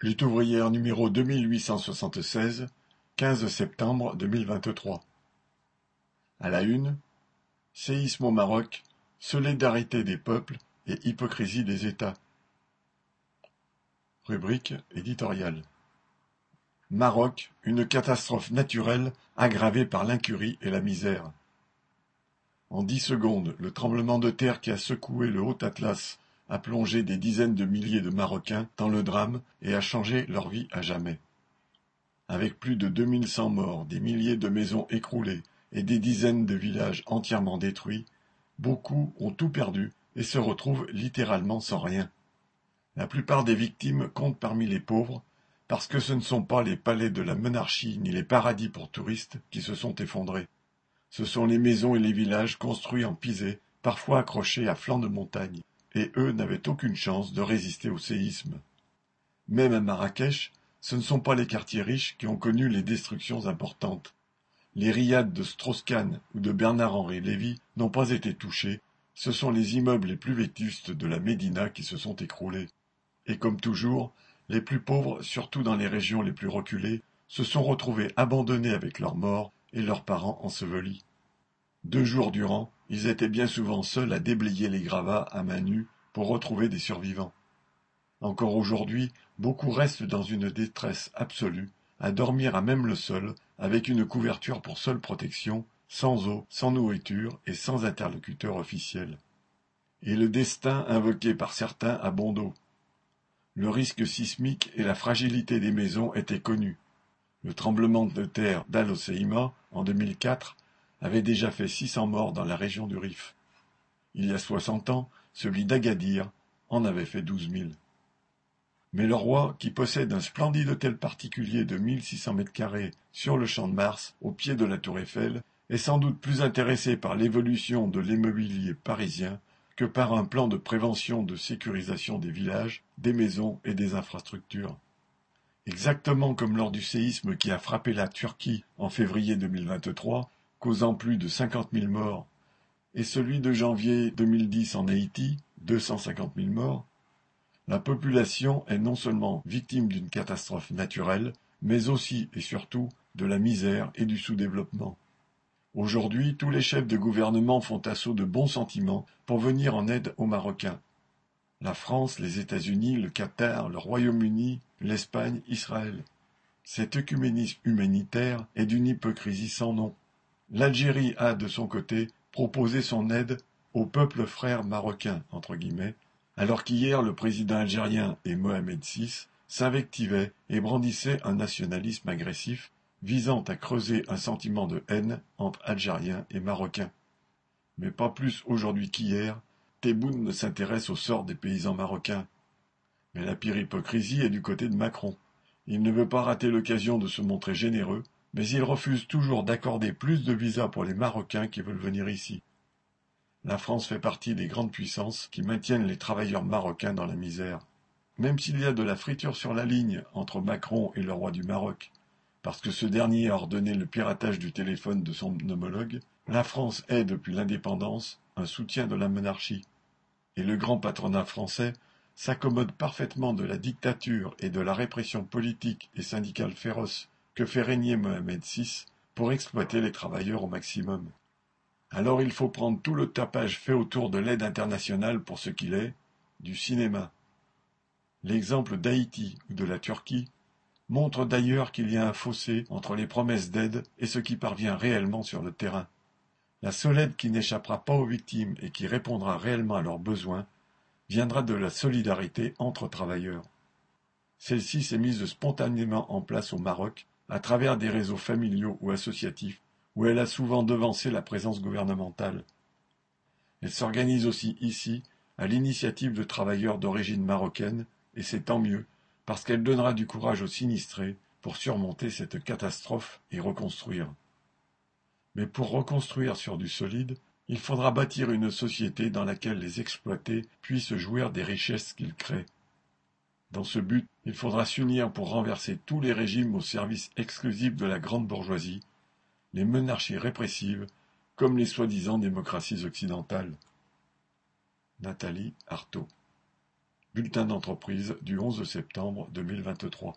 Lutte ouvrière numéro deux mille huit cent soixante-seize, quinze septembre deux mille vingt-trois. À la une, séisme au Maroc, solidarité des peuples et hypocrisie des États. Rubrique éditoriale. Maroc, une catastrophe naturelle aggravée par l'incurie et la misère. En dix secondes, le tremblement de terre qui a secoué le Haut Atlas a plongé des dizaines de milliers de Marocains dans le drame et a changé leur vie à jamais. Avec plus de 2100 morts, des milliers de maisons écroulées et des dizaines de villages entièrement détruits, beaucoup ont tout perdu et se retrouvent littéralement sans rien. La plupart des victimes comptent parmi les pauvres, parce que ce ne sont pas les palais de la monarchie ni les paradis pour touristes qui se sont effondrés. Ce sont les maisons et les villages construits en pisé, parfois accrochés à flanc de montagne eux n'avaient aucune chance de résister au séisme. Même à Marrakech, ce ne sont pas les quartiers riches qui ont connu les destructions importantes. Les riades de Strauss-Kahn ou de Bernard-Henri Lévy n'ont pas été touchés, ce sont les immeubles les plus vétustes de la Médina qui se sont écroulés. Et comme toujours, les plus pauvres, surtout dans les régions les plus reculées, se sont retrouvés abandonnés avec leurs morts et leurs parents ensevelis. Deux jours durant, ils étaient bien souvent seuls à déblayer les gravats à main nue pour retrouver des survivants. Encore aujourd'hui, beaucoup restent dans une détresse absolue, à dormir à même le sol, avec une couverture pour seule protection, sans eau, sans nourriture et sans interlocuteur officiel. Et le destin invoqué par certains a bon dos. Le risque sismique et la fragilité des maisons étaient connus. Le tremblement de terre d'Al Hoceima, en 2004, avait déjà fait six cents morts dans la région du Rif. Il y a soixante ans, celui d'Agadir en avait fait douze mille. Mais le roi, qui possède un splendide hôtel particulier de mille six cents mètres carrés sur le champ de Mars, au pied de la tour Eiffel, est sans doute plus intéressé par l'évolution de l'immobilier parisien que par un plan de prévention de sécurisation des villages, des maisons et des infrastructures. Exactement comme lors du séisme qui a frappé la Turquie en février 2023, causant plus de cinquante mille morts, et celui de janvier 2010 en Haïti, deux cent cinquante mille morts, la population est non seulement victime d'une catastrophe naturelle, mais aussi et surtout de la misère et du sous-développement. Aujourd'hui, tous les chefs de gouvernement font assaut de bons sentiments pour venir en aide aux Marocains. La France, les États-Unis, le Qatar, le Royaume-Uni, l'Espagne, Israël. Cet œcuménisme humanitaire est d'une hypocrisie sans nom. L'Algérie a, de son côté, proposé son aide au peuple frère marocain, entre guillemets, alors qu'hier le président algérien et Mohamed VI s'invectivaient et brandissaient un nationalisme agressif visant à creuser un sentiment de haine entre Algériens et Marocains. Mais pas plus aujourd'hui qu'hier, Tebboune ne s'intéresse au sort des paysans marocains. Mais la pire hypocrisie est du côté de Macron. Il ne veut pas rater l'occasion de se montrer généreux mais il refuse toujours d'accorder plus de visas pour les Marocains qui veulent venir ici. La France fait partie des grandes puissances qui maintiennent les travailleurs marocains dans la misère. Même s'il y a de la friture sur la ligne entre Macron et le roi du Maroc, parce que ce dernier a ordonné le piratage du téléphone de son homologue, la France est, depuis l'indépendance, un soutien de la monarchie. Et le grand patronat français s'accommode parfaitement de la dictature et de la répression politique et syndicale féroce que fait régner Mohamed VI pour exploiter les travailleurs au maximum. Alors il faut prendre tout le tapage fait autour de l'aide internationale pour ce qu'il est, du cinéma. L'exemple d'Haïti ou de la Turquie montre d'ailleurs qu'il y a un fossé entre les promesses d'aide et ce qui parvient réellement sur le terrain. La seule aide qui n'échappera pas aux victimes et qui répondra réellement à leurs besoins viendra de la solidarité entre travailleurs. Celle-ci s'est mise spontanément en place au Maroc à travers des réseaux familiaux ou associatifs, où elle a souvent devancé la présence gouvernementale. Elle s'organise aussi ici, à l'initiative de travailleurs d'origine marocaine, et c'est tant mieux, parce qu'elle donnera du courage aux sinistrés pour surmonter cette catastrophe et reconstruire. Mais pour reconstruire sur du solide, il faudra bâtir une société dans laquelle les exploités puissent jouir des richesses qu'ils créent. Dans ce but, il faudra s'unir pour renverser tous les régimes au service exclusif de la grande bourgeoisie, les monarchies répressives, comme les soi-disant démocraties occidentales. Nathalie Artaud Bulletin d'entreprise du onze septembre deux mille vingt-trois.